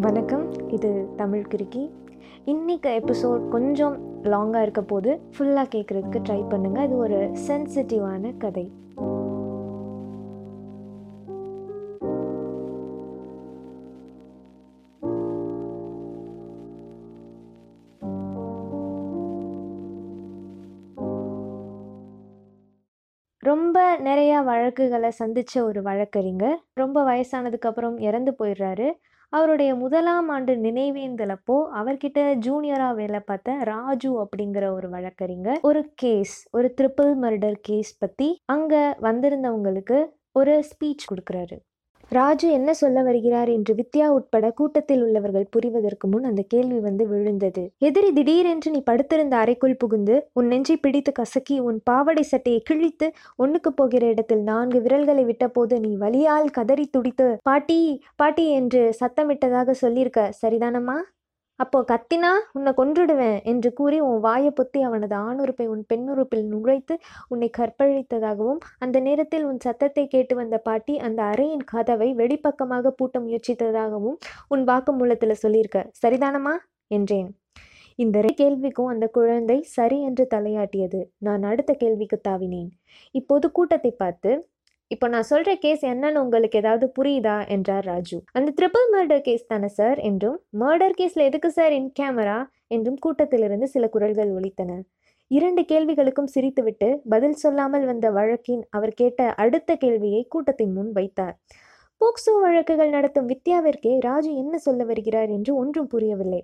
வணக்கம். இது தமிழ் கிருக்கி இன்னைக்கு எபிசோட் கொஞ்சம் லாங்காக இருக்க போது ஃபுல்லாக கேட்குறதுக்கு ட்ரை பண்ணுங்கள் இது ஒரு சென்சிட்டிவான கதை. ரொம்ப நிறையா வழக்குகளை சந்தித்த ஒரு வழக்கறிஞர். ரொம்ப வயசானதுக்கப்புறம் இறந்து போயிடுறாரு. அவருடைய முதலாம் ஆண்டு நினைவேந்தலப்போ அவர்கிட்ட ஜூனியராக வேலை பார்த்த ராஜு அப்படிங்கிற ஒரு வழக்கறிஞர் ஒரு கேஸ் ஒரு ட்ரிபிள் மர்டர் கேஸ் பற்றி அங்கே வந்திருந்தவங்களுக்கு ஒரு ஸ்பீச் கொடுக்குறாரு. ராஜு என்ன சொல்ல வருகிறார் என்று வித்யா உட்பட கூட்டத்தில் உள்ளவர்கள் புரிவதற்கு முன் அந்த கேள்வி வந்து விழுந்தது. எதிரி திடீரென்று நீ படுத்திருந்த அறைக்குள் புகுந்து உன் நெஞ்சை பிடித்து கசக்கி உன் பாவடை சட்டையை கிழித்து ஒண்ணுக்கு போகிற இடத்தில் நான்கு விரல்களை விட்டபோது நீ வலியால் கதறி துடித்து பாட்டி பாட்டி என்று சத்தமிட்டதாக சொல்லியிருக்க சரிதானம்மா? அப்போ கத்தினா உன்னை கொன்றுடுவேன் என்று கூறி உன் வாயை பொத்தி அவனது ஆணுறுப்பை உன் பெண்ணுறுப்பில் நுழைத்து உன்னை கற்பழித்ததாகவும் அந்த நேரத்தில் உன் சத்தத்தை கேட்டு வந்த பாட்டி அந்த அறையின் கதவை வெளிப்பக்கமாக பூட்ட முயற்சித்ததாகவும் உன் வாக்குமூலத்தில் சொல்லியிருக்க. சரிதானம்மா? என்றேன். இந்த கேள்விக்கும் அந்த குழந்தை சரி என்று தலையாட்டியது. நான் அடுத்த கேள்விக்கு தாவினேன். இப்போது கூட்டத்தை பார்த்து இப்போ நான் சொல்கிற கேஸ் என்னன்னு உங்களுக்கு ஏதாவது புரியுதா? என்றார் ராஜு. அந்த ட்ரிபிள் மர்டர் கேஸ் தானே சார் என்றும் மர்டர் கேஸில் எதுக்கு சார் இன் கேமரா என்றும் கூட்டத்திலிருந்து சில குரல்கள் ஒலித்தன. இரண்டு கேள்விகளுக்கும் சிரித்துவிட்டு பதில் சொல்லாமல் வந்த வழக்கின் அவர் கேட்ட அடுத்த கேள்வியை கூட்டத்தின் முன் வைத்தார். போக்சோ வழக்குகள் நடத்தும் வித்யாவிற்கே ராஜு என்ன சொல்ல வருகிறார் என்று ஒன்றும் புரியவில்லை.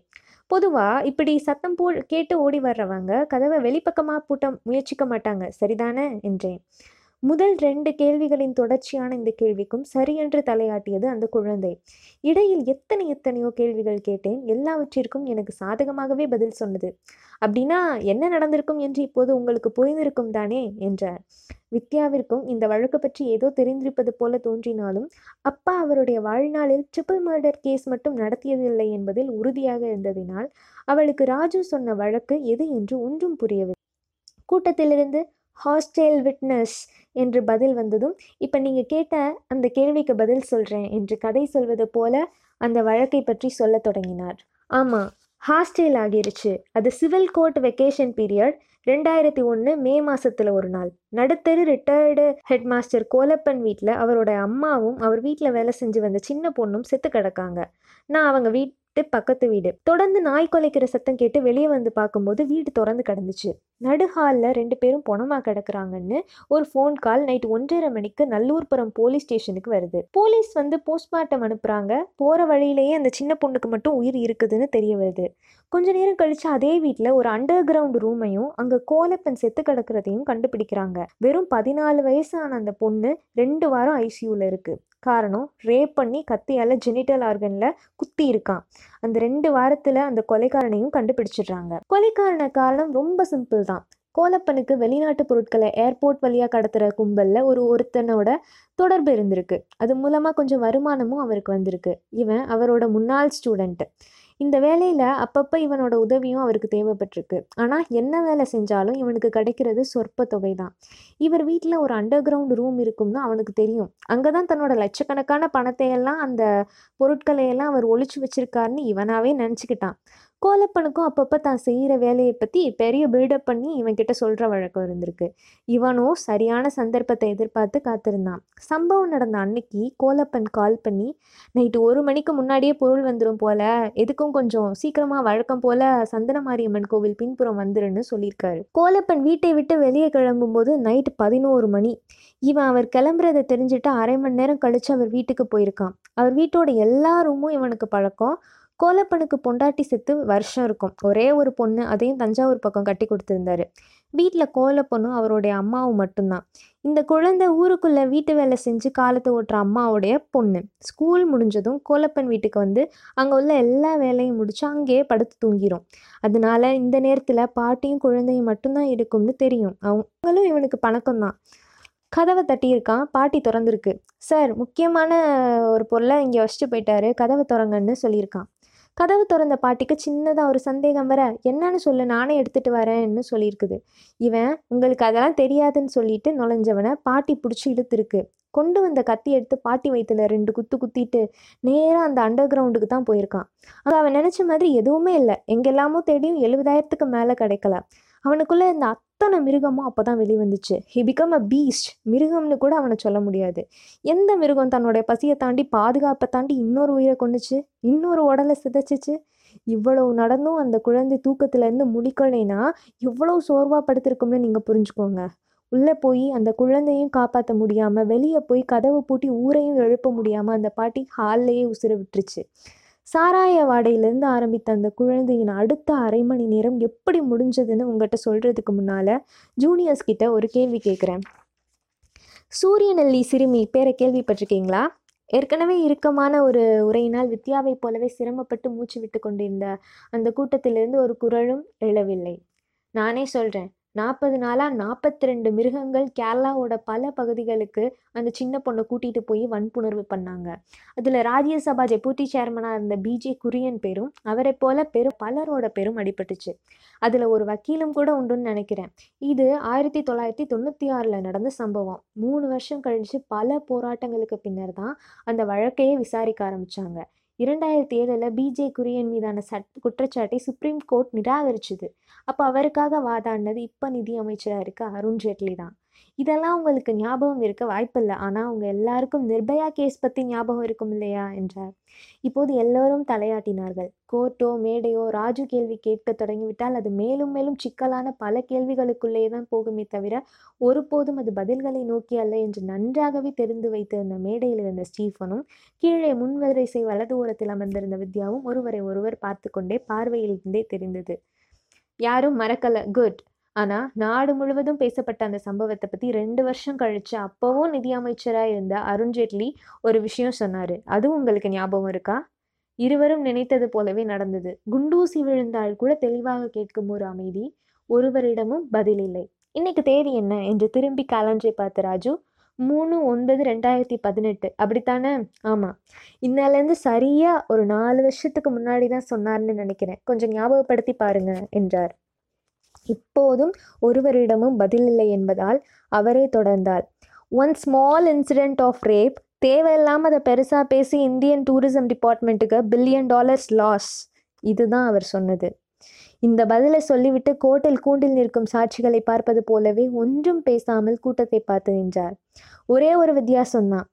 பொதுவாக இப்படி சத்தம் போல் கேட்டு ஓடி வர்றவங்க கதவை வெளிப்பக்கமாக பூட்ட முயற்சிக்க மாட்டாங்க சரிதானே? என்றேன். முதல் ரெண்டு கேள்விகளின் தொடர்ச்சியான இந்த கேள்விக்கும் சரியென்று தலையாட்டியது அந்த குழந்தை. இடையில் எத்தனை எத்தனையோ கேள்விகள் கேட்டேன். எல்லாவற்றிற்கும் எனக்கு சாதகமாகவே பதில் சொன்னது. அப்படின்னா என்ன நடந்திருக்கும் என்று இப்போது உங்களுக்கு புரிந்திருக்கும் தானே? என்றார். வித்யாவிற்கும் இந்த வழக்கு பற்றி ஏதோ தெரிந்திருப்பது போல தோன்றினாலும் அப்பா அவருடைய வாழ்நாளில் ட்ரிபிள் மர்டர் கேஸ் மட்டும் நடத்தியதில்லை என்பதில் உறுதியாக இருந்ததினால் அவளுக்கு ராஜு சொன்ன வழக்கு எது என்று ஒன்றும் புரியவில்லை. கூட்டத்திலிருந்து ஹாஸ்டேல் விட்னஸ் என்று பதில் வந்ததும் இப்போ நீங்கள் கேட்ட அந்த கேள்விக்கு பதில் சொல்கிறேன் என்று கதை சொல்வது போல அந்த வழக்கை பற்றி சொல்லத் தொடங்கினார். ஆமாம் ஹாஸ்டேல் ஆகிருச்சு. அது சிவில் கோர்ட் வெக்கேஷன் பீரியட் ரெண்டாயிரத்தி ஒன்று மே மாதத்தில் ஒரு நாள். நடுத்தரு ரிட்டையர்டு ஹெட் மாஸ்டர் கோலப்பன் வீட்டில் அவரோட அம்மாவும் அவர் வீட்டில் வேலை செஞ்சு வந்த சின்ன பொண்ணும் செத்து கிடக்காங்க. நான் அவங்க வீட்டு பக்கத்து வீடு. தொடர்ந்து நாய் கொலைக்கிற சத்தம் கேட்டு வெளியே வந்து பார்க்கும்போது வீடு திறந்து கிடந்துச்சு. நடுஹாலில் ரெண்டு பேரும் பொணமாக கிடக்குறாங்கன்னு ஒரு ஃபோன் கால் நைட் ஒன்றரை மணிக்கு நல்லூர்புரம் போலீஸ் ஸ்டேஷனுக்கு வருது. போலீஸ் வந்து போஸ்ட்மார்ட்டம் அனுப்புகிறாங்க போகிற வழியிலேயே அந்த சின்ன பொண்ணுக்கு மட்டும் உயிர் இருக்குதுன்னு தெரிய வருது. கொஞ்ச நேரம் கழிச்சு அதே வீட்டில் ஒரு அண்டர் கிரவுண்ட் ரூமையும் அங்கே கோலப்பன் செத்து கிடக்கிறதையும் கண்டுபிடிக்கிறாங்க. வெறும் பதினாலு வயசான அந்த பொண்ணு ரெண்டு வாரம் ஐசியூவில் இருக்குது காரணம் ரேப் பண்ணி கத்தியால் ஜெனிட்டல் ஆர்கனில் குத்தி இருக்கான் அந்த ரெண்டு வாரத்தில் அந்த கொலைக்காரனையும் கண்டுபிடிச்சிடுறாங்க. கொலைக்காரன காரணம் ரொம்ப சிம்பிள் தான். கோலப்பனுக்கு வெளிநாட்டு பொருட்களை ஏர்போர்ட் வழியாக கடத்துகிற கும்பலில் ஒரு ஒருத்தனோட தொடர்பு இருந்திருக்கு. அது மூலமாக கொஞ்சம் வருமானமும் அவருக்கு வந்திருக்கு. இவன் அவரோட முன்னாள் ஸ்டூடெண்ட்டு இந்த வேலையில் அப்பப்போ இவனோட உதவியும் அவருக்கு தேவைப்பட்டிருக்கு. ஆனால் என்ன வேலை செஞ்சாலும் இவனுக்கு கிடைக்கிறது சொற்ப தொகை தான் இவர் வீட்டில் ஒரு அண்டர் கிரவுண்ட் ரூம் இருக்கும்னு அவனுக்கு தெரியும். அங்கே தான் தன்னோட லட்சக்கணக்கான பணத்தை எல்லாம் அந்த பொருட்களையெல்லாம் அவர் ஒழிச்சு வச்சிருக்காருன்னு இவனாவே நினச்சிக்கிட்டான். கோலப்பனுக்கும் அப்பப்போ தான் செய்கிற வேலையை பற்றி பெரிய பில்டப் பண்ணி இவன்கிட்ட சொல்கிற வழக்கம் இருந்திருக்கு. இவனும் சரியான சந்தர்ப்பத்தை எதிர்பார்த்து காத்திருந்தான். சம்பவம் நடந்த அன்னைக்கு கோலப்பன் கால் பண்ணி நைட்டு ஒரு மணிக்கு முன்னாடியே பொருள் வந்துடும் போல. எதுக்கும் கொஞ்சம் சீக்கிரமாக வழக்கம் போல சந்தனமாரியம்மன் கோவில் பின்புறம் வந்துருன்னு சொல்லியிருக்காரு. கோலப்பன் வீட்டை விட்டு வெளியே கிளம்பும்போது நைட்டு பதினோரு மணி. இவன் அவர் கிளம்புறதை தெரிஞ்சுட்டு அரை மணி நேரம் கழித்து அவர் வீட்டுக்கு போயிருக்கான். அவர் வீட்டோட எல்லா ரூமும் இவனுக்கு பழக்கம். கோலப்பனுக்கு பொண்டாட்டி செத்து வருஷம் இருக்கும். ஒரே ஒரு பொண்ணு அதையும் தஞ்சாவூர் பக்கம் கட்டி கொடுத்துருந்தாரு. வீட்டில் கோலப்பனும் அவருடைய அம்மாவும் மட்டும்தான். இந்த குழந்தை ஊருக்குள்ளே வீட்டு வேலை செஞ்சு காலத்தை ஓட்டுற அம்மாவுடைய பொண்ணு. ஸ்கூல் முடிஞ்சதும் கோலப்பன் வீட்டுக்கு வந்து அங்கே உள்ள எல்லா வேலையும் முடிச்சு அங்கேயே படுத்து தூங்கிடும் அதனால இந்த நேரத்தில் பாட்டியும் குழந்தையும் மட்டும்தான் இருக்கும்னு தெரியும். அவங்களும் இவனுக்கு பணக்கம்தான் கதவை தட்டியிருக்கான். பாட்டி திறந்துருக்கு. சார் முக்கியமான ஒரு பொருளை இங்கே வச்சுட்டு போயிட்டாரு. கதவை திறங்கன்னு சொல்லியிருக்கான். கதவு திறந்த பாட்டிக்கு சின்னதாக ஒரு சந்தேகம் வர என்னன்னு சொல்லு நானே எடுத்துகிட்டு வரேன்னு சொல்லியிருக்குது. இவன் உங்களுக்கு அதெல்லாம் தெரியாதுன்னு சொல்லிட்டு நுழைஞ்சவனை பாட்டி பிடிச்சி இழுத்துருக்கு. கொண்டு வந்த கத்தி எடுத்து பாட்டி வயிற்றுல ரெண்டு குத்து குத்திட்டு நேராக அந்த அண்டர் கிரவுண்டுக்கு தான் போயிருக்கான். அங்கே அவன் நினச்ச மாதிரி எதுவுமே இல்லை. எங்கெல்லாமோ தேடியும் எழுபதாயிரத்துக்கு மேலே கிடைக்கல. அவனுக்குள்ளே இந்த அத்தனை மிருகமும் அப்போ தான் வெளிவந்துச்சு. ஹி பிகம் அ பீஸ்ட் மிருகம்னு கூட அவனை சொல்ல முடியாது. எந்த மிருகம் தன்னுடைய பசியை தாண்டி பாதுகாப்பை தாண்டி இன்னொரு உயிரை கொண்டுச்சு இன்னொரு உடலை சிதைச்சிச்சு? இவ்வளவு நடந்தும் அந்த குழந்தை தூக்கத்துலேருந்து முழிக்கலைன்னா எவ்வளோ சோர்வாக படுத்திருக்கும்னு நீங்கள் புரிஞ்சுக்கோங்க. உள்ளே போய் அந்த குழந்தையும் காப்பாற்ற முடியாமல் வெளியே போய் கதவை பூட்டி ஊரையும் எழுப்ப முடியாமல் அந்த பாட்டி ஹால்லையே உசுர விட்டுருச்சு. சாராய வாடையிலேருந்து ஆரம்பித்த அந்த குழந்தையின் அடுத்த அரை மணி நேரம் எப்படி முடிஞ்சதுன்னு உங்கள்கிட்ட சொல்கிறதுக்கு முன்னால் ஜூனியர்ஸ் கிட்ட ஒரு கேள்வி கேட்குறேன் சூரியநெல்லி சிறுமி பேரை கேள்விப்பட்டிருக்கீங்களா? ஏற்கனவே இறுக்கமான ஒரு உரையினால் வித்யாவை போலவே சிரமப்பட்டு மூச்சு விட்டு கொண்டிருந்த அந்த கூட்டத்திலிருந்து ஒரு குரலும் எழவில்லை. நானே சொல்கிறேன் நாற்பது நாளாக நாற்பத்தி ரெண்டு மிருகங்கள் கேரளாவோட பல பகுதிகளுக்கு அந்த சின்ன பொண்ணை கூட்டிகிட்டு போய் வன்புணர்வு பண்ணாங்க. அதில் ராஜ்யசபா டெபுட்டி சேர்மனாக இருந்த பிஜே குரியன் பேரும் அவரை போல பெரும் பலரோட பேரும் அடிபட்டுச்சு. அதில் ஒரு வக்கீலும் கூட உண்டுன்னு நினைக்கிறேன். இது ஆயிரத்தி தொள்ளாயிரத்தி தொண்ணூற்றி ஆறில் நடந்த சம்பவம். மூணு வருஷம் கழித்து பல போராட்டங்களுக்கு பின்னர் தான் அந்த வழக்கையே விசாரிக்க ஆரம்பித்தாங்க இரண்டாயிரத்தி ஏழில் பிஜே குரியன் மீதான சட் குற்றச்சாட்டை சுப்ரீம் கோர்ட் நிராகரிச்சுது. அப்போ அவருக்காக வாதாடினது இப்போ நிதி அமைச்சராக இருக்க அருண் ஜேட்லி தான். இதெல்லாம் உங்களுக்கு ஞாபகம் இருக்க வாய்ப்பில்லை. ஆனால் அவங்க எல்லாருக்கும் நிர்பயா கேஸ் பற்றி ஞாபகம் இருக்கும் இல்லையா? என்றார். இப்போது எல்லோரும் தலையாட்டினார்கள். கோர்ட்டோ மேடையோ ராஜு கேள்வி கேட்க தொடங்கிவிட்டால் அது மேலும் மேலும் சிக்கலான பல கேள்விகளுக்குள்ளே தான் போகுமே தவிர ஒருபோதும் அது பதில்களை நோக்கி அல்ல என்று நன்றாகவே தெரிந்து வைத்திருந்த மேடையில் இருந்த ஸ்டீஃபனும் கீழே முன்வரிசை வலது ஓரத்தில் அமர்ந்திருந்த வித்யாவும் ஒருவரை ஒருவர் பார்த்து கொண்டே பார்வையில் இருந்தே தெரிந்தது. யாரும் மறக்கல. குட். ஆனால் நாடு முழுவதும் பேசப்பட்ட அந்த சம்பவத்தை பற்றி ரெண்டு வருஷம் கழிச்சு அப்போவும் நிதி அமைச்சராக இருந்த அருண்ஜேட்லி ஒரு விஷயம் சொன்னார். அதுவும் உங்களுக்கு ஞாபகம் இருக்கா? இருவரும் நினைத்தது போலவே நடந்தது. குண்டூசி விழுந்தால் கூட தெளிவாக கேட்கும் ஒரு அமைதி ஒருவரிடமும் பதில் இல்லை. இன்னைக்கு தேதி என்ன? என்று திரும்பி காலஞ்சை பார்த்த ராஜு மூணு ஒன்பது ரெண்டாயிரத்தி பதினெட்டு. அப்படித்தானே? ஆமாம் இன்னாலேருந்து சரியாக ஒரு நாலு வருஷத்துக்கு முன்னாடி தான் சொன்னார்னு நினைக்கிறேன். கொஞ்சம் ஞாபகப்படுத்தி பாருங்க என்றார். இப்போதும் ஒருவரிடமும் பதிலில்லை என்பதால் அவரே தொடர்ந்தார். One small incident of rape தேவையில்லாமல் அதை பெருசாக பேசி இந்தியன் டூரிசம் டிபார்ட்மெண்ட்டுக்கு பில்லியன் டாலர்ஸ் லாஸ் இதுதான் அவர் சொன்னது. இந்த பதிலை சொல்லிவிட்டு கோட்டில் கூண்டில் நிற்கும் சாட்சிகளை பார்ப்பது போலவே ஒன்றும் பேசாமல் கூட்டத்தை பார்த்து நின்றார். ஒரே ஒரு வித்தியாசம்தான்.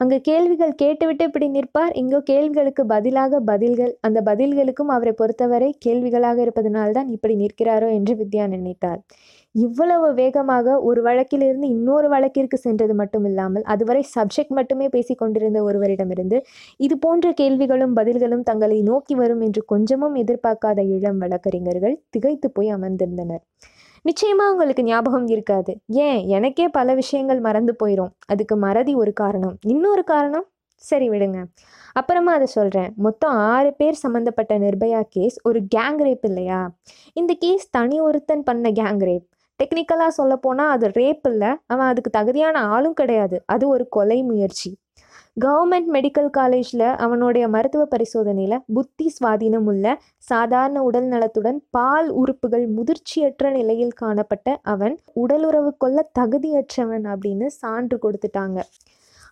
அங்கே கேள்விகள் கேட்டுவிட்டு இப்படி நிற்பார். இங்கோ கேள்விகளுக்கு பதிலாக பதில்கள். அந்த பதில்களுக்கும் அவரை பொறுத்தவரை கேள்விகளாக இருப்பதனால்தான் இப்படி நிற்கிறாரோ என்று வித்யா நினைத்தார் இவ்வளவு வேகமாக ஒரு வழக்கிலிருந்து இன்னொரு வழக்கிற்கு சென்றது மட்டும் இல்லாமல் அதுவரை சப்ஜெக்ட் மட்டுமே பேசிக் கொண்டிருந்த ஒருவரிடமிருந்து இது போன்ற கேள்விகளும் பதில்களும் தங்களை நோக்கி வரும் என்று கொஞ்சமும் எதிர்பார்க்காத இளம் வழக்கறிஞர்கள் திகைத்து போய் அமர்ந்திருந்தனர். நிச்சயமாக உங்களுக்கு ஞாபகம் இருக்காது. ஏன்? எனக்கே பல விஷயங்கள் மறந்து போயிடும் அதுக்கு மறதி ஒரு காரணம். இன்னொரு காரணம்? சரி விடுங்க. அப்புறமா அதை சொல்கிறேன் மொத்தம் ஆறு பேர் சம்மந்தப்பட்ட நிர்பயா கேஸ் ஒரு கேங் ரேப் இல்லையா? இந்த கேஸ் தனி ஒருத்தன் பண்ண கேங் ரேப் டெக்னிக்கலாக சொல்ல போனால் அது ரேப் இல்லை. அவன் அதுக்கு தகுதியான ஆளும் கிடையாது. அது ஒரு கொலை முயற்சி. கவர்மெண்ட் மெடிக்கல் காலேஜில் அவனுடைய மருத்துவ பரிசோதனையில் புத்தி சுவாதீனம் உள்ள சாதாரண உடல் நலத்துடன் பால் உறுப்புகள் முதிர்ச்சியற்ற நிலையில் காணப்பட்ட அவன் உடலுறவு கொள்ள தகுதியற்றவன் அப்படின்னு சான்று கொடுத்துட்டாங்க.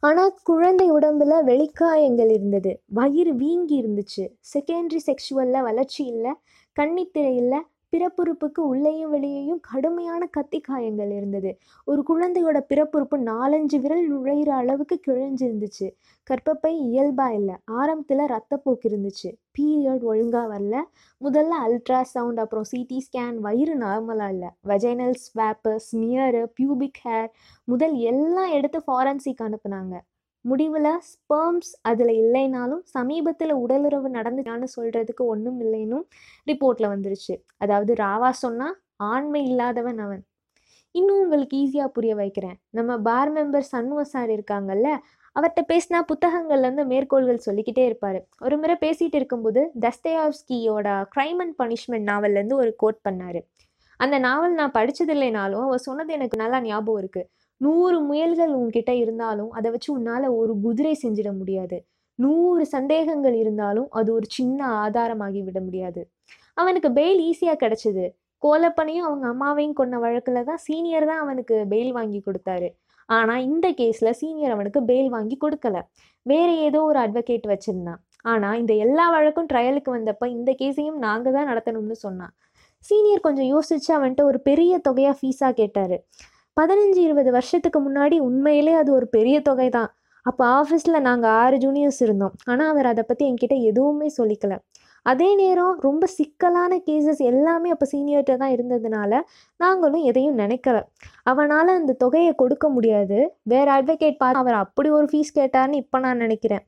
ஆனால் குழந்தை உடம்புல வெளிக்காயங்கள் இருந்தது. வயிறு வீங்கி இருந்துச்சு. செகண்டரி செக்ஷுவலில் வளர்ச்சி இல்லை. கன்னித்திரை இல்லை. பிறப்புறுப்புக்கு உள்ளேயும் வெளியேயும் கடுமையான கத்தி காயங்கள் இருந்தது. ஒரு குழந்தையோட பிறப்புறுப்பு நாலஞ்சு விரல் நுழையிற அளவுக்கு கிழிஞ்சிருந்துச்சு. கற்பப்பை இயல்பா இல்லை. ஆரம்பத்தில் ரத்தப்போக்கு இருந்துச்சு. பீரியட் ஒழுங்காக வரல. முதல்ல அல்ட்ராசவுண்ட் அப்புறம் சிடி ஸ்கேன் வயிறு நார்மலாக இல்லை. Vaginal swab smear pubic hair முதல் எல்லாம் எடுத்து ஃபாரன்சிக் அனுப்புனாங்க. முடிவில் ஸ்பெர்ம்ஸ் அதில் இல்லைனாலும் சமீபத்தில் உடலுறவு நடந்துச்சான்னு சொல்கிறதுக்கு ஒன்றும் இல்லைன்னும் ரிப்போர்ட்டில் வந்துருச்சு. அதாவது ராவா சொன்னால் ஆண்மை இல்லாதவன் அவன். இன்னும் உங்களுக்கு ஈஸியாக புரிய வைக்கிறேன். நம்ம பார் மெம்பர் சண்முக சார் இருக்காங்கல்ல அவர்கிட்ட பேசினா புத்தகங்கள்லேருந்து மேற்கோள்கள் சொல்லிக்கிட்டே இருப்பார். ஒரு முறை பேசிகிட்டு இருக்கும்போது தஸ்தயாவ்ஸ்கியோட க்ரைம் அண்ட் பனிஷ்மெண்ட் நாவல்லேருந்து ஒரு கோட் பண்ணார். அந்த நாவல் நான் படித்ததில்லைனாலும் அவர் சொன்னது எனக்கு நல்லா ஞாபகம் இருக்குது நூறு முயல்கள் உன்கிட்ட இருந்தாலும் அதை வச்சு உன்னால் ஒரு குதிரை செஞ்சிட முடியாது. நூறு சந்தேகங்கள் இருந்தாலும் அது ஒரு சின்ன ஆதாரமாகி விட முடியாது. அவனுக்கு பெயில் ஈஸியாக கிடைச்சிது. கோலப்பனையும் அவங்க அம்மாவையும் கொன்ன வழக்கில் தான் சீனியர் தான் அவனுக்கு பெயில் வாங்கி கொடுத்தாரு. ஆனால் இந்த கேஸில் சீனியர் அவனுக்கு பெயில் வாங்கி கொடுக்கல. வேற ஏதோ ஒரு அட்வொகேட் வச்சுருந்தான். ஆனால் இந்த எல்லா வழக்கும் ட்ரையலுக்கு வந்தப்போ இந்த கேஸையும் நாங்கள் தான் நடத்தணும்னு சொன்னான். சீனியர் கொஞ்சம் யோசிச்சு அவன்கிட்ட ஒரு பெரிய தொகையாக ஃபீஸாக கேட்டார். பதினஞ்சு இருபது வருஷத்துக்கு முன்னாடி உண்மையிலே அது ஒரு பெரிய தொகை தான் அப்போ ஆஃபீஸில் நாங்கள் ஆறு ஜூனியர்ஸ் இருந்தோம். ஆனால் அவர் அதை பற்றி என்கிட்ட எதுவுமே சொல்லிக்கல. அதே நேரம் ரொம்ப சிக்கலான கேசஸ் எல்லாமே அப்போ சீனியர்கிட்ட தான் இருந்ததுனால நாங்களும் எதையும் நினைக்கல. அவனால் அந்த தொகையை கொடுக்க முடியாது. வேற அட்வொகேட் பார்த்து அவர் அப்படி ஒரு ஃபீஸ் கேட்டார்னு இப்போ நான் நினைக்கிறேன்.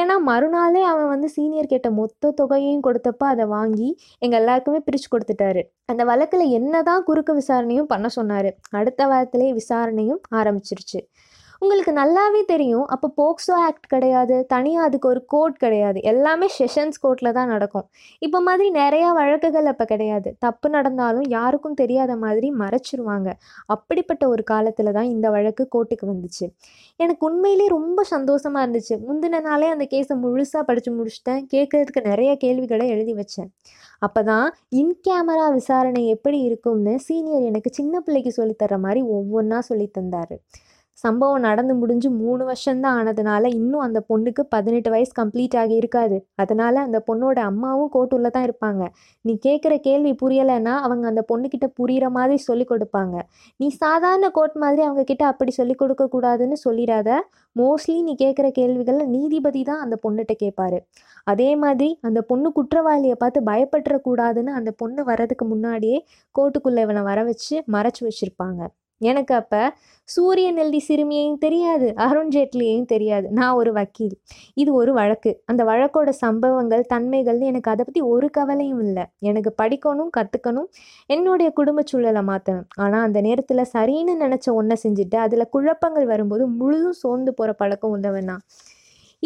ஏன்னா மறுநாளே அவன் வந்து சீனியர் கேட்ட மொத்த தொகையையும் கொடுத்தப்ப அதை வாங்கி எங்கள் எல்லாருக்குமே பிரித்து கொடுத்துட்டாரு. அந்த வழக்கில் என்னதான் குறுக்கு விசாரணையும் பண்ண சொன்னார். அடுத்த வாரத்திலே விசாரணையும் ஆரம்பிச்சிருச்சு. உங்களுக்கு நல்லாவே தெரியும். அப்போ போக்சோ ஆக்ட் கிடையாது. தனியாக அதுக்கு ஒரு கோர்ட் கிடையாது. எல்லாமே செஷன்ஸ் கோர்ட்டில் தான் நடக்கும். இப்போ மாதிரி நிறையா வழக்குகள் அப்போ கிடையாது. தப்பு நடந்தாலும் யாருக்கும் தெரியாத மாதிரி மறைச்சிருவாங்க. அப்படிப்பட்ட ஒரு காலத்தில் தான் இந்த வழக்கு கோர்ட்டுக்கு வந்துச்சு. எனக்கு உண்மையிலே ரொம்ப சந்தோஷமாக இருந்துச்சு. முந்தின நாளே அந்த கேஸை முழுசாக படித்து முடிச்சிட்டேன். கேட்குறதுக்கு நிறைய கேள்விகளை எழுதி வச்சேன். அப்போ தான் இன் கேமரா விசாரணை எப்படி இருக்கும்னு சீனியர் எனக்கு சின்ன பிள்ளைக்கு சொல்லித்தர மாதிரி ஒவ்வொன்றா சொல்லி தந்தார். சம்பவம் நடந்து முடிஞ்சு மூணு வருஷம்தான் ஆனதுனால இன்னும் அந்த பொண்ணுக்கு பதினெட்டு வயசு கம்ப்ளீட் ஆகி இருக்காது. அதனால அந்த பொண்ணோட அம்மாவும் கோர்ட்டுள்ள தான் இருப்பாங்க. நீ கேட்குற கேள்வி புரியலைன்னா அவங்க அந்த பொண்ணுக்கிட்ட புரிகிற மாதிரி சொல்லி கொடுப்பாங்க. நீ சாதாரண கோர்ட் மாதிரி அவங்க கிட்ட அப்படி சொல்லி கொடுக்க கூடாதுன்னு சொல்லிடாத. மோஸ்ட்லி நீ கேட்குற கேள்விகளை நீதிபதி தான் அந்த பொண்ணுகிட்ட கேட்பாரு அதே மாதிரி அந்த பொண்ணு குற்றவாளியை பார்த்து பயப்பட்டுறக்கூடாதுன்னு அந்த பொண்ணு வர்றதுக்கு முன்னாடியே கோர்ட்டுக்குள்ளே இவனை வர வச்சு மறைச்சு வச்சுருப்பாங்க. எனக்கு அப்போ சூரியன் எழுதி சிறுமியையும் தெரியாது அருண் ஜேட்லியையும் தெரியாது. நான் ஒரு வக்கீல். இது ஒரு வழக்கு. அந்த வழக்கோட சம்பவங்கள் தன்மைகள்னு எனக்கு அதை பற்றி ஒரு கவலையும் இல்லை. எனக்கு படிக்கணும் கற்றுக்கணும் என்னுடைய குடும்ப சூழலை மாற்றணும் ஆனால் அந்த நேரத்தில் சரின்னு நினச்ச ஒன்றை செஞ்சுட்டு அதில் குழப்பங்கள் வரும்போது முழுதும் சோர்ந்து போகிற பழக்கம் உள்ளவன் நான்.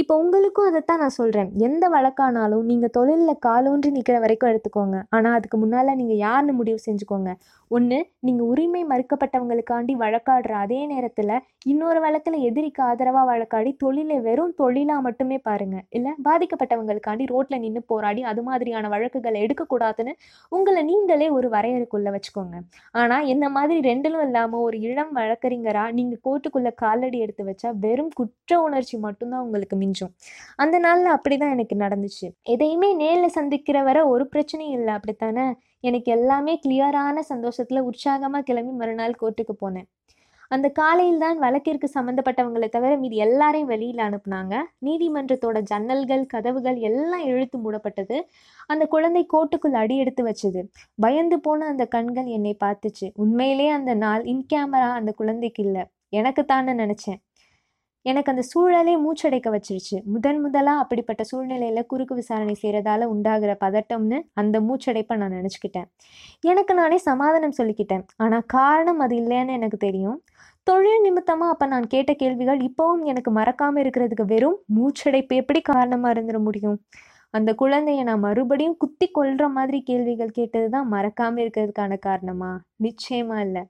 இப்போ உங்களுக்கும் அதைத்தான் நான் சொல்கிறேன் எந்த வழக்கானாலும் நீங்கள் தொழிலில் காலூன்றி நிற்கிற வரைக்கும் எடுத்துக்கோங்க. ஆனால் அதுக்கு முன்னால் நீங்கள் யாருன்னு முடிவு செஞ்சுக்கோங்க. ஒன்று நீங்கள் உரிமை மறுக்கப்பட்டவங்களுக்காண்டி வழக்காடுற அதே நேரத்தில் இன்னொரு வழக்கில் எதிரிக்கு ஆதரவாக வழக்காடி தொழிலை வெறும் தொழிலாக மட்டுமே பாருங்கள் இல்லை பாதிக்கப்பட்டவங்களுக்காண்டி ரோட்டில் நின்று போராடி அது மாதிரியான வழக்குகளை எடுக்கக்கூடாதுன்னு உங்களை நீங்களே ஒரு வரையறுக்குள்ளே வச்சுக்கோங்க. ஆனால் என்ன மாதிரி ரெண்டிலும் இல்லாமல் ஒரு இளம் வழக்கறிஞராக நீங்கள் கோர்ட்டுக்குள்ளே காலடி எடுத்து வச்சா வெறும் குற்ற உணர்ச்சி மட்டும்தான் உங்களுக்கு மிஞ்சும். அந்த நாளில் அப்படி தான் எனக்கு நடந்துச்சு. எதையுமே நேரில் சந்திக்கிற வர ஒரு பிரச்சனையும் இல்லை. அப்படித்தானே? எனக்கு எல்லாமே கிளியரான சந்தோஷத்தில் உற்சாகமாக கிளம்பி மறுநாள் கோர்ட்டுக்கு போனேன். அந்த காலையில் தான் வழக்கிற்கு சம்மந்தப்பட்டவங்களை தவிர மீதி எல்லாரையும் வெளியில் அனுப்புனாங்க. நீதிமன்றத்தோட ஜன்னல்கள் கதவுகள் எல்லாம் இழுத்து மூடப்பட்டது. அந்த குழந்தை கோட்டுக்குள் அடி எடுத்து வச்சது. பயந்து போன அந்த கண்கள் என்னை பார்த்துச்சு. உண்மையிலே அந்த நாள் இன் கேமரா அந்த குழந்தைக்கு இல்லை. எனக்கு தானே நினச்சேன். எனக்கு அந்த சூழலே மூச்சடைக்க வச்சிருச்சு. முதன் முதலாக அப்படிப்பட்ட சூழ்நிலையில் குறுக்கு விசாரணை செய்கிறதால உண்டாகிற பதட்டம்னு அந்த மூச்சடைப்பை நான் நினச்சிக்கிட்டேன். எனக்கு நானே சமாதானம் சொல்லிக்கிட்டேன். ஆனால் காரணம் அது இல்லைன்னு எனக்கு தெரியும். தொழில் நிமித்தமாக அப்போ நான் கேட்ட கேள்விகள் இப்போவும் எனக்கு மறக்காமல் இருக்கிறதுக்கு வெறும் மூச்சடைப்பு எப்படி காரணமாக இருந்துட முடியும்? அந்த குழந்தைய நான் மறுபடியும் குத்தி கொள்கிற மாதிரி கேள்விகள் கேட்டது தான் மறக்காமல் இருக்கிறதுக்கான காரணமா? நிச்சயமா இல்லை.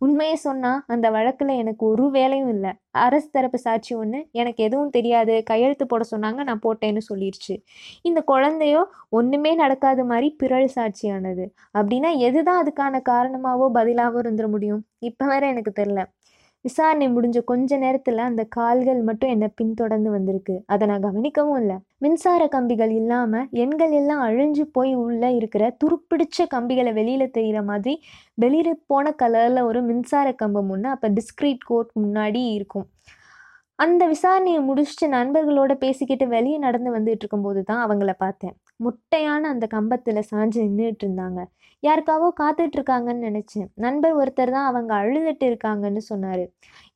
உண்மையை சொன்னால் அந்த வழக்கில் எனக்கு ஒரு வேலையும் இல்லை. அரசு தரப்பு சாட்சி ஒன்று எனக்கு எதுவும் தெரியாது. கையெழுத்து போட சொன்னாங்க நான் போட்டேன்னு சொல்லிடுச்சு இந்த குழந்தையோ ஒன்றுமே நடக்காத மாதிரி பிறல் சாட்சியானது. அப்படின்னா எதுதான் அதுக்கான காரணமாவோ பதிலாகவோ இருந்துட முடியும்? இப்போ வேற எனக்கு தெரில விசாரணை முடிஞ்ச கொஞ்ச நேரத்தில் அந்த கால்கள் மட்டும் என்னை பின்தொடர்ந்து வந்திருக்கு. அதை நான் கவனிக்கவும் இல்லை. மின்சார கம்பிகள் இல்லாமல் எண்கள் எல்லாம் அழிஞ்சு போய் உள்ளே இருக்கிற துருப்பிடிச்ச கம்பிகளை வெளியில் தெரிகிற மாதிரி வெளியில் போன கலரில் ஒரு மின்சார கம்பம் ஒன்று அப்போ டிஸ்க்ரீட் கோர்ட் முன்னாடி இருக்கும். அந்த விசாரணையை முடிச்சுட்டு நண்பர்களோட பேசிக்கிட்டு வெளியே நடந்து வந்துட்டு இருக்கும்போது தான் அவங்கள பார்த்தேன். முட்டையான அந்த கம்பத்தில் சாஞ்சு நின்றுட்டு இருந்தாங்க. யாருக்காவோ காத்துட்ருக்காங்கன்னு நினச்சேன். நண்பர் ஒருத்தர் தான் அவங்க அழுதுட்டு இருக்காங்கன்னு சொன்னார்.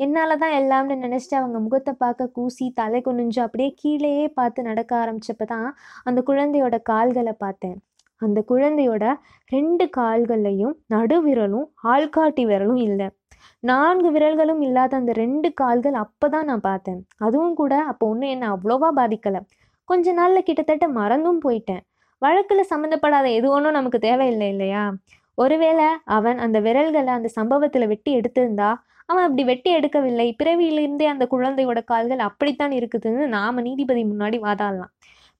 என்னால் தான் எல்லாம்னு நினச்சிட்டு அவங்க முகத்தை பார்க்க கூசி தலை குனிஞ்சு அப்படியே கீழேயே பார்த்து நடக்க ஆரம்பித்தப்ப தான் அந்த குழந்தையோட கால்களை பார்த்தேன். அந்த குழந்தையோட ரெண்டு கால்கள்லையும் நடுவிரலும் ஆள்காட்டி விரலும் இல்லை. நான்கு விரல்களும் இல்லாத அந்த ரெண்டு கால்கள் அப்போ தான் நான் பார்த்தேன். அதுவும் கூட அப்போ ஒன்றும் என்னை அவ்வளோவா பாதிக்கலை. கொஞ்ச நாளில் கிட்டத்தட்ட மறந்தும் போயிட்டேன். வழக்கில் சம்மந்தப்படாத எது ஒன்றும் நமக்கு தேவையில்லை இல்லையா? ஒருவேளை அவன் அந்த விரல்களை அந்த சம்பவத்தில் வெட்டி எடுத்திருந்தா அவன் அப்படி வெட்டி எடுக்கவில்லை. பிறவியிலிருந்தே அந்த குழந்தையோட கால்கள் அப்படித்தான் இருக்குதுன்னு நாம நீதிபதி முன்னாடி வாதாடலாம்.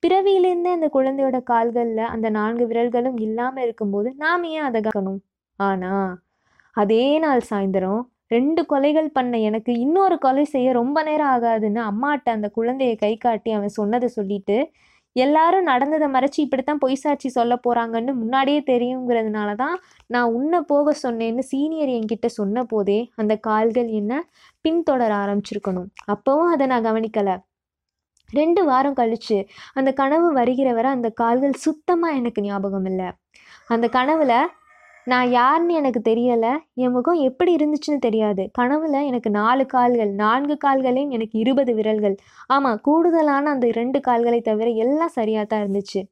பிறவியிலிருந்தே அந்த குழந்தையோட கால்களில் அந்த நான்கு விரல்களும் இல்லாமல் இருக்கும்போது நாம் ஏன் அதை கவனிக்கணும்? ஆனா அதே நாள் சாயந்தரம் ரெண்டு கொலைகள் பண்ண எனக்கு இன்னொரு கொலை செய்ய ரொம்ப நேரம் ஆகாதுன்னு அம்மாட்ட அந்த குழந்தையை கை காட்டி அவன் சொன்னதை சொல்லிட்டு எல்லாரும் நடந்ததை மறைச்சு இப்படித்தான் பொய் சாட்சி சொல்ல போறாங்கன்னு முன்னாடியே தெரியுங்கிறதுனால தான் நான் உன்னை போக சொன்னேன்னு சீனியர் என்கிட்ட சொன்ன போதே அந்த கால்கள் என்ன பின்தொடர ஆரம்பிச்சிருக்கணும். அப்பவும் அதை நான் கவனிக்கல. ரெண்டு வாரம் கழிச்சு அந்த கனவு வருகிற வரை அந்த கால்கள் சுத்தமாக எனக்கு ஞாபகம் இல்லை. அந்த கனவுல நான் யாருன்னு எனக்கு தெரியலை. என் முகம் எப்படி இருந்துச்சுன்னு தெரியாது. கனவுல எனக்கு நாலு கால்கள் நான்கு கால்களையும் எனக்கு இருபது விரல்கள். ஆமாம் கூடுதலான அந்த ரெண்டு கால்களை தவிர எல்லாம் சரியாக தான் இருந்துச்சு.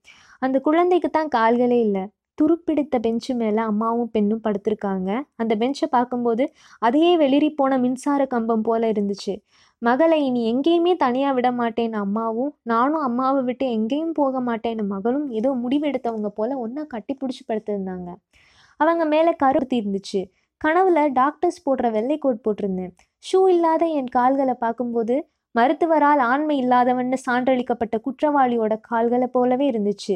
அந்த குழந்தைக்கு தான் கால்களே இல்லை. துருப்பிடித்த பெஞ்சு மேலே அம்மாவும் பெண்ணும் படுத்திருக்காங்க. அந்த பெஞ்சை பார்க்கும்போது அதையே வெளிரி போன மின்சார கம்பம் போல இருந்துச்சு. மகளை இனி எங்கேயுமே தனியாக விட மாட்டேன்னு அம்மாவும். நானும் அம்மாவை விட்டு எங்கேயும் போக மாட்டேன்னு மகளும் ஏதோ முடிவெடுத்தவங்க போல ஒன்றா கட்டி பிடிச்சி படுத்திருந்தாங்க. அவங்க மேலே கருத்தி இருந்துச்சு கனவுல டாக்டர்ஸ் போடுற வெள்ளை கோட் போட்டிருந்தேன். ஷூ இல்லாத என் கால்களை பார்க்கும்போது மருத்துவரால் ஆண்மை இல்லாதவன்னு சான்றளிக்கப்பட்ட குற்றவாளியோட கால்களை போலவே இருந்துச்சு.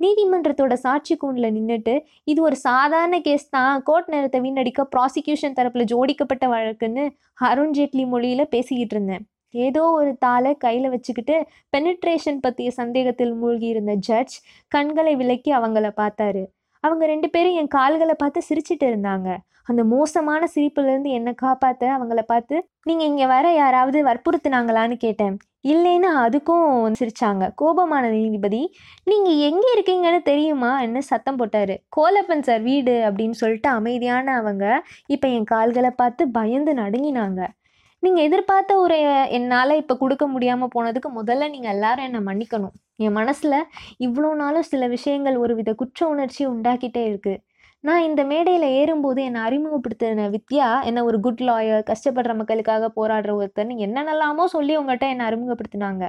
நீதிமன்றத்தோட சாட்சி கூண்டில் நின்றுட்டு இது ஒரு சாதாரண கேஸ் தான் கோர்ட் நேரத்தை வீணடிக்க ப்ராசிக்யூஷன் தரப்பில் ஜோடிக்கப்பட்ட வழக்குன்னு அருண் ஜேட்லி மொழியில் பேசிக்கிட்டு இருந்தேன். ஏதோ ஒரு தாளை கையில் வச்சுக்கிட்டு பெனிட்ரேஷன் பற்றிய சந்தேகத்தில் மூழ்கி இருந்த ஜட்ஜ் கண்களை விலக்கி அவங்கள பார்த்தாரு. அவங்க ரெண்டு பேரும் என் கால்களை பார்த்து சிரிச்சிட்டு இருந்தாங்க. அந்த மோசமான சிரிப்புலேருந்து என்னை காப்பாற்ற அவங்கள பார்த்து நீங்கள் இங்கே வர யாராவது வற்புறுத்துனாங்களான்னு கேட்டேன். இல்லைன்னு அதுக்கும் சிரிச்சாங்க. கோபமான நீதிபதி நீங்கள் எங்கே இருக்கீங்கன்னு தெரியுமா? என்ன சத்தம் போட்டார்? கோலப்பன் சார் வீடு அப்படின்னு சொல்லிட்டு அமைதியான அவங்க இப்போ என் கால்களை பார்த்து பயந்து நடுங்கினாங்க. நீங்கள் எதிர்பார்த்த ஒரு என்னால் இப்போ கொடுக்க முடியாமல் போனதுக்கு முதல்ல நீங்கள் எல்லாரும் என்னை மன்னிக்கணும். என் மனசில் இவ்வளோ நாளும் சில விஷயங்கள் ஒரு வித குற்ற உணர்ச்சி உண்டாக்கிட்டே இருக்குது நான் இந்த மேடையில் ஏறும்போது என்னை அறிமுகப்படுத்தின வித்யா என்னை ஒரு குட் லாயர் கஷ்டப்படுற மக்களுக்காக போராடுற ஒருத்தர்னு என்னென்னலாமோ சொல்லி உங்கள்கிட்ட என்னை அறிமுகப்படுத்தினாங்க.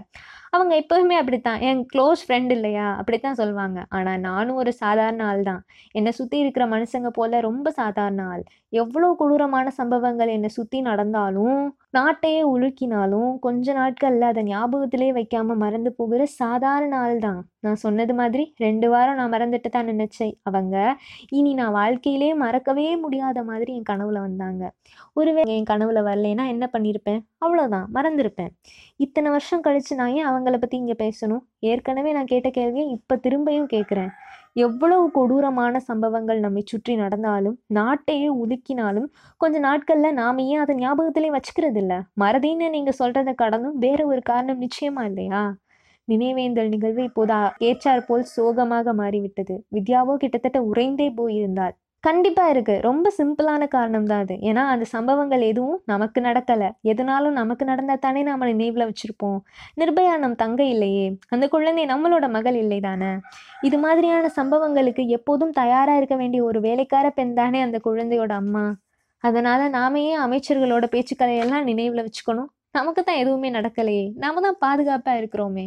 அவங்க எப்போவுமே அப்படித்தான். என் க்ளோஸ் ஃப்ரெண்ட் இல்லையா? அப்படித்தான் சொல்லுவாங்க. ஆனால் நானும் ஒரு சாதாரண ஆள் தான். என்னை சுற்றி இருக்கிற மனுஷங்க போல ரொம்ப சாதாரண ஆள். எவ்வளோ கொடூரமான சம்பவங்கள் என்னை சுற்றி நடந்தாலும் நாட்டையே உலுக்கினாலும் கொஞ்ச நாட்களில் அதை ஞாபகத்திலே வைக்காமல் மறந்து போகிற சாதாரண ஆள் தான். நான் சொன்னது மாதிரி ரெண்டு வாரம் நான் மறந்துட்டு தான் நினச்சேன். அவங்க இனி நான் வாழ்க்கையிலே மறக்கவே முடியாத மாதிரி என் கனவுல வந்தாங்க. ஒருவேளை என் கனவுல வரலைன்னா என்ன பண்ணியிருப்பேன் அவ்வளோதான் மறந்துருப்பேன். இத்தனை வருஷம் கழிச்சு நான் ஏன் அவங்கள பற்றி இங்கே பேசணும்? ஏற்கனவே நான் கேட்ட கேள்வியை இப்போ திரும்பியும் கேட்குறேன் எவ்வளவு கொடூரமான சம்பவங்கள் நம்மை சுற்றி நடந்தாலும் நாட்டையே ஒதுக்கினாலும் கொஞ்ச நாட்களில் நாம ஏன் அதை ஞாபகத்திலே வச்சுக்கிறது இல்லை மறதின்னு நீங்கள் சொல்கிறத கடந்தும் வேற ஒரு காரணம் நிச்சயமா இல்லையா? நினைவேந்தல் நிகழ்வு இப்போது ஏற்றாற் போல் சோகமாக மாறிவிட்டது. வித்யாவோ கிட்டத்தட்ட உறைந்தே போயிருந்தாள் கண்டிப்பாக இருக்குது ரொம்ப சிம்பிளான காரணம் தான் அது. ஏன்னா அந்த சம்பவங்கள் எதுவும் நமக்கு நடக்கலை. எதுனாலும் நமக்கு நடந்தால் தானே நாம் நினைவில் வச்சுருப்போம். நிர்பயா நம் தங்கை இல்லையே. அந்த குழந்தை நம்மளோட மகள் இல்லை தானே? இது மாதிரியான சம்பவங்களுக்கு எப்போதும் தயாராக இருக்க வேண்டிய ஒரு வேலைக்கார பெண் தானே அந்த குழந்தையோட அம்மா. அதனால் நாமையே அமைச்சர்களோட பேச்சுக்களையெல்லாம் நினைவில் வச்சுக்கணும்? நமக்கு தான் எதுவுமே நடக்கலையே. நாம தான் பாதுகாப்பாக இருக்கிறோமே.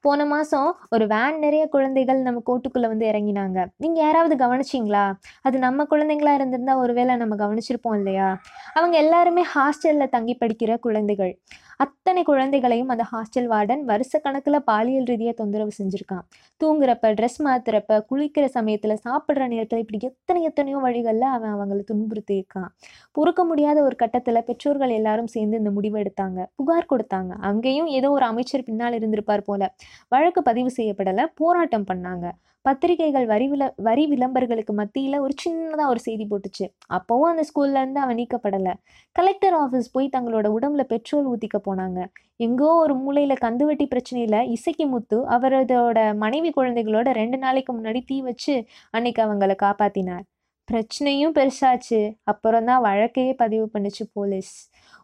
போன மாதம் ஒரு வேன் நிறைய குழந்தைகள் நம்ம கோட்டுக்குள்ளே வந்து இறங்கினாங்க. நீங்கள் யாராவது கவனிச்சிங்களா? அது நம்ம குழந்தைங்களா இருந்திருந்தா ஒருவேளை நம்ம கவனிச்சிருப்போம் இல்லையா? அவங்க எல்லாருமே ஹாஸ்டலில் தங்கி படிக்கிற குழந்தைகள். அத்தனை குழந்தைகளையும் அந்த ஹாஸ்டல் வார்டன் வருஷ கணக்கில் பாலியல் ரீதியாக தொந்தரவு செஞ்சுருக்கான். தூங்குறப்ப ட்ரெஸ் மாத்துறப்ப குளிக்கிற சமயத்தில் சாப்பிட்ற நேரத்தில் இப்படி எத்தனை எத்தனையோ வழிகளில் அவன் அவங்களை துன்புறுத்தியிருக்கான் பொறுக்க முடியாத ஒரு கட்டத்தில் பெற்றோர்கள் எல்லாரும் சேர்ந்து இந்த முடிவு எடுத்தாங்க. புகார் கொடுத்தாங்க. அங்கேயும் ஏதோ ஒரு அமைச்சர் பின்னால் இருந்திருப்பார் போல. வழக்கு பதிவு செய்யப்படலை போராட்டம் பண்ணாங்க. பத்திரிகைகள் வரி வில வரி விளம்பரங்களுக்கு மத்தியில் ஒரு சின்னதாக ஒரு செய்தி போட்டுச்சு. அப்போவும் அந்த ஸ்கூல்லேருந்து அவன் நீக்கப்படலை. கலெக்டர் ஆஃபீஸ் போய் தங்களோட உடம்புல பெட்ரோல் ஊற்றிக்க போனாங்க. எங்கோ ஒரு மூலையில் கந்துவட்டி பிரச்சனையில் இசைக்கு முத்து அவரதோட மனைவி குழந்தைகளோட ரெண்டு நாளைக்கு முன்னாடி தீ வச்சு அன்னைக்கு அவங்கள காப்பாத்தினார். பிரச்சனையும் பெருசாச்சு. அப்புறம் தான் வழக்கையே பதிவு பண்ணுச்சு போலீஸ்.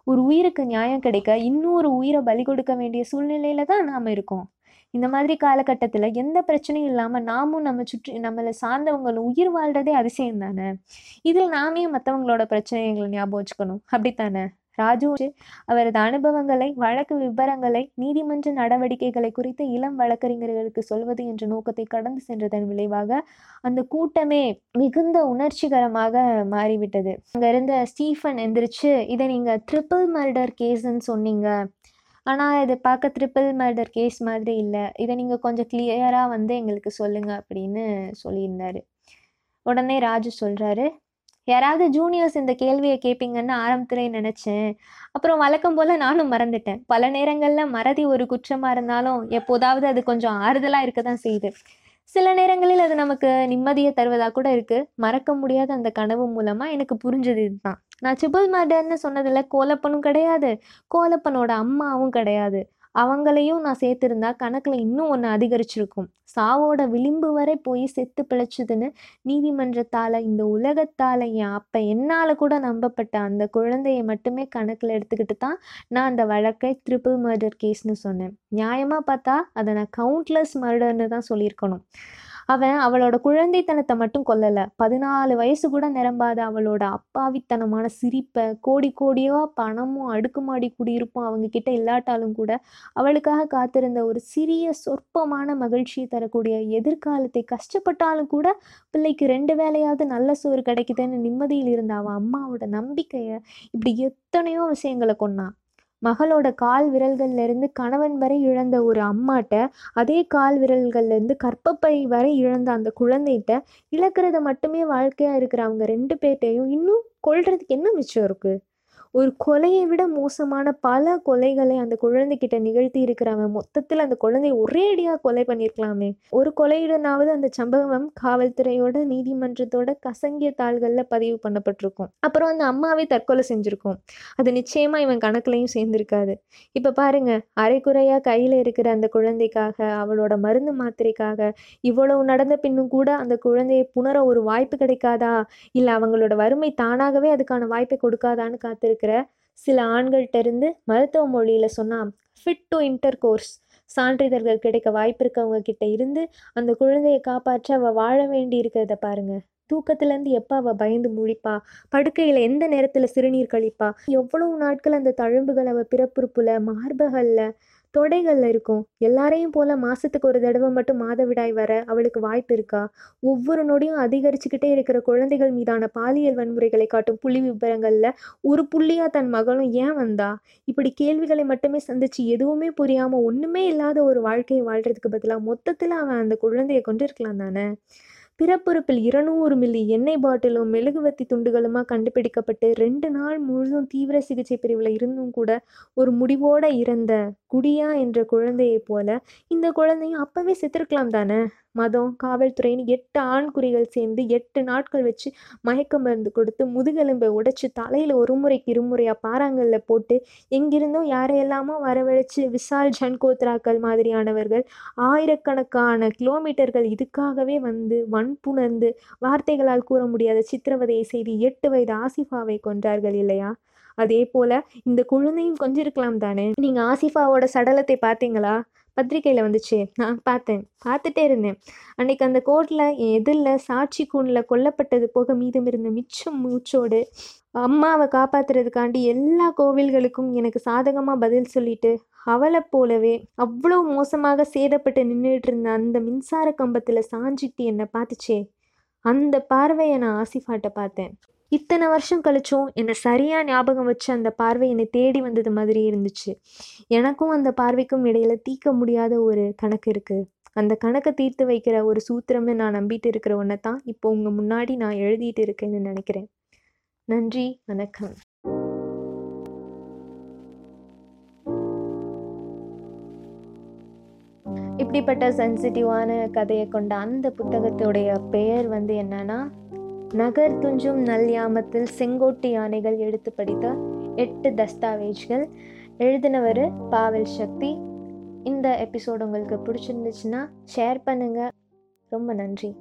ஒரு உயிருக்கு நியாயம் கிடைக்க இன்னொரு உயிரை பலி கொடுக்க வேண்டிய சூழ்நிலையில தான் நாம் இருக்கோம். இந்த மாதிரி காலகட்டத்தில் எந்த பிரச்சனையும் இல்லாமல் நாமும் நம்ம சுற்றி நம்மளை சார்ந்தவங்களும் உயிர் வாழ்றதே அதிசயம் தானே? இதில் நாமே மற்றவங்களோட பிரச்சனைகளை ஞாபகம் வச்சுக்கணும். அப்படித்தானே? ராஜு அவரது அனுபவங்களை வழக்கு விபரங்களை நீதிமன்ற நடவடிக்கைகளை குறித்து இளம் வழக்கறிஞர்களுக்கு சொல்வது என்ற நோக்கத்தை கடந்து சென்றதன் விளைவாக அந்த கூட்டமே மிகுந்த உணர்ச்சிகரமாக மாறிவிட்டது. அங்க இருந்த ஸ்டீஃபன் எந்திரிச்சு இதை நீங்க ட்ரிபிள் மர்டர் கேஸ்ன்னு சொன்னீங்க. ஆனால் இது பார்க்க ட்ரிப்பிள் மர்டர் கேஸ் மாதிரி இல்லை. இதை நீங்கள் கொஞ்சம் கிளியராக வந்து எங்களுக்கு சொல்லுங்க அப்படின்னு சொல்லியிருந்தார். உடனே ராஜு சொல்கிறாரு யாராவது ஜூனியர்ஸ் இந்த கேள்வியை கேட்பீங்கன்னு ஆரம்பத்திலே நினச்சேன். அப்புறம் வழக்கம் போல் நானும் மறந்துட்டேன். பல நேரங்களில் மறதி ஒரு குற்றமாக இருந்தாலும் எப்போதாவது அது கொஞ்சம் ஆறுதலாக இருக்க தான் செய்யுது. சில நேரங்களில் அது நமக்கு நிம்மதியை தருவதாக கூட இருக்குது மறக்க முடியாத அந்த கனவு மூலமாக எனக்கு புரிஞ்சது இதுதான். நான் ட்ரிபிள் மர்டர்னு சொன்னதில் கோலப்பனும் கிடையாது. கோலப்பனோட அம்மாவும் கிடையாது. அவங்களையும் நான் சேர்த்துருந்தா கணக்கில் இன்னும் ஒன்று அதிகரிச்சிருக்கும். சாவோட விளிம்பு வரை போய் செத்து பிழைச்சதுன்னு நீதிமன்றத்தால் இந்த உலகத்தால் என் அப்போ என்னால் கூட நம்பப்பட்ட அந்த குழந்தையை மட்டுமே கணக்கில் எடுத்துக்கிட்டு தான் நான் அந்த வழக்கை ட்ரிபிள் மர்டர் கேஸ்னு சொன்னேன். நியாயமாக பார்த்தா அதை நான் கவுண்ட்லெஸ் மர்டர்னு தான் சொல்லியிருக்கணும். அவன் அவளோட குழந்தைத்தனத்தை மட்டும் கொல்லலை. பதினாலு வயசு கூட நிரம்பாத அவளோட அப்பாவித்தனமான சிரிப்பை கோடி கோடியோ பணமும் அடுக்குமாடி குடியிருப்பும் அவங்க கிட்ட இல்லாட்டாலும் கூட அவளுக்காக காத்திருந்த ஒரு சிறிய சொற்பமான மகிழ்ச்சியை தரக்கூடிய எதிர்காலத்தை கஷ்டப்பட்டாலும் கூட பிள்ளைக்கு ரெண்டு வேலையாவது நல்ல சோறு கிடைக்குதுன்னு நிம்மதியில் இருந்த அவன் அம்மாவோட நம்பிக்கையை இப்படி எத்தனையோ விஷயங்களை கொன்னான் மகளோட கால் விரல்கள்லேருந்து கணவன் வரை இழந்த ஒரு அம்மாட்ட அதே கால் விரல்கள்லேருந்து கற்பப்பை வரை இழந்த அந்த குழந்தைகிட்ட இழக்கிறத மட்டுமே வாழ்க்கையாக இருக்கிற அவங்க ரெண்டு பேர்ட்டையும் இன்னும் கொள்றதுக்கு என்ன மிச்சம் இருக்குது ஒரு கொலையை விட மோசமான பல கொலைகளை அந்த குழந்தைகிட்ட நிகழ்த்தி இருக்கிறவன் மொத்தத்தில் அந்த குழந்தைய ஒரேடியாக கொலை பண்ணியிருக்கலாமே ஒரு கொலையுடனாவது அந்த சம்பவம் காவல்துறையோட நீதிமன்றத்தோட கசங்கிய தாள்களில் பதிவு பண்ணப்பட்டிருக்கும். அப்புறம் அந்த அம்மாவே தற்கொலை செஞ்சுருக்கும். அது நிச்சயமா இவன் கணக்குலையும் சேர்ந்திருக்காது. இப்போ பாருங்க அரைக்குறையாக கையில் இருக்கிற அந்த குழந்தைக்காக அவளோட மருந்து மாத்திரைக்காக இவ்வளவு நடந்த பின்னும் கூட அந்த குழந்தையை புணர ஒரு வாய்ப்பு கிடைக்காதா? இல்லை அவங்களோட வறுமை தானாகவே அதுக்கான வாய்ப்பை கொடுக்காதான்னு இருக்கிற சில ஆண்கள்கிட்ட இருந்து மருத்துவ மொழியில் சொன்னால் ஃபிட் டு இன்டர் கோர்ஸ் சான்றிதழ்கள் கிடைக்க வாய்ப்பு இருக்கவங்க கிட்ட இருந்து அந்த குழந்தையை காப்பாற்ற அவள் வாழ வேண்டி இருக்கிறத பாருங்க. தூக்கத்துலேருந்து எப்போ அவள் பயந்து முழிப்பா? படுக்கையில் எந்த நேரத்தில் சிறுநீர் கழிப்பா? எவ்வளவு நாட்கள் அந்த தழும்புகள் அவள் பிறப்புறுப்புல மார்பகல்ல தொடைகளில் இருக்கும். எல்லாரையும் போல மாசத்துக்கு ஒரு தடவை மட்டும் மாதவிடாய் வர அவளுக்கு வாய்ப்பு இருக்கா? ஒவ்வொரு நொடியும் அதிகரிச்சுக்கிட்டே இருக்கிற குழந்தைகள் மீதான பாலியல் வன்முறைகளை காட்டும் புள்ளி விபரங்கள்ல ஒரு புள்ளியா தன் மகளும் ஏன் வந்தா? இப்படி கேள்விகளை மட்டுமே சந்திச்சு எதுவுமே புரியாம ஒண்ணுமே இல்லாத ஒரு வாழ்க்கையை வாழ்றதுக்கு பதிலாக மொத்தத்தில் அவன் அந்த குழந்தையை கொண்டிருக்கலாம் தானே? பிறப்புறுப்பில் இருநூறு மில்லி எண்ணெய் பாட்டிலும் மெழுகுவத்தி துண்டுகளுமா கண்டுபிடிக்கப்பட்டு ரெண்டு நாள் முழுதும் தீவிர சிகிச்சை பிரிவில் இருந்தும் கூட ஒரு முடிவோட இறந்த குடியா என்ற குழந்தையைப் போல இந்த குழந்தையும் அப்பவே செத்துருக்கலாம் தானே? மதம் காவல்துறைன்னு எட்டு ஆண்குறிகள் சேர்ந்து எட்டு நாட்கள் வச்சு மயக்க மருந்து கொடுத்து முதுகெலும்பை உடைச்சு தலையில் ஒரு முறைக்கு இருமுறையாக பாறாங்கல்ல போட்டு எங்கிருந்தோ யாரையெல்லாமோ வரவழைச்சு விசால் ஜன்கோத்ராக்கள் மாதிரியானவர்கள் ஆயிரக்கணக்கான கிலோமீட்டர்கள் இதுக்காகவே வந்து வன்புணர்ந்து வார்த்தைகளால் கூற முடியாத சித்திரவதையை செய்து எட்டு வயது ஆசிஃபாவை கொன்றார்கள் இல்லையா? அதே போல இந்த குழந்தையும் கொஞ்சிருக்கலாம் தானே? நீங்க ஆசிஃபாவோட சடலத்தை பார்த்தீங்களா? பத்திரிக்கையில் வந்துச்சு. நான் பார்த்தேன். பார்த்துட்டே இருந்தேன். அன்னைக்கு அந்த கோர்ட்டில் என் எதிரில் சாட்சி கூண்டில் கொல்லப்பட்டது போக மீதம் இருந்த மிச்சம் மூச்சோடு அம்மாவை காப்பாத்துறதுக்காண்டி எல்லா கோவில்களுக்கும் எனக்கு சாதகமாக பதில் சொல்லிட்டு அவளை போலவே அவ்வளோ மோசமாக சேதப்பட்டு நின்றுட்டு இருந்த அந்த மின்சார கம்பத்தில் சாஞ்சிட்டு என்னை பார்த்துச்சே. அந்த பார்வையை நான் ஆசிஃபாட்ட பார்த்தேன். இத்தனை வருஷம் கழிச்சும் என்னை சரியாக ஞாபகம் வச்சு அந்த பார்வை என்னை தேடி வந்தது மாதிரி இருந்துச்சு. எனக்கும் அந்த பார்வைக்கும் இடையில தீர்க்க முடியாத ஒரு கணக்கு இருக்குது அந்த கணக்கை தீர்த்து வைக்கிற ஒரு சூத்திரம்னு நான் நம்பிட்டு இருக்கிற ஒன்றை தான் இப்போ உங்கள் முன்னாடி நான் எழுதிட்டு இருக்கேன்னு நினைக்கிறேன். நன்றி வணக்கம். இப்படிப்பட்ட சென்சிட்டிவான கதையை கொண்ட அந்த புத்தகத்துடைய பெயர் வந்து என்னன்னா நகர் துஞ்சும் நல் யாமத்தில் செங்கோட்டு யானைகள் எடுத்து படித்த எட்டு தஸ்தாவேஜ்கள். எழுதினவர் பாவல் சக்தி. இந்த எபிசோடு உங்களுக்கு பிடிச்சிருந்துச்சுன்னா ஷேர் பண்ணுங்கள் ரொம்ப நன்றி.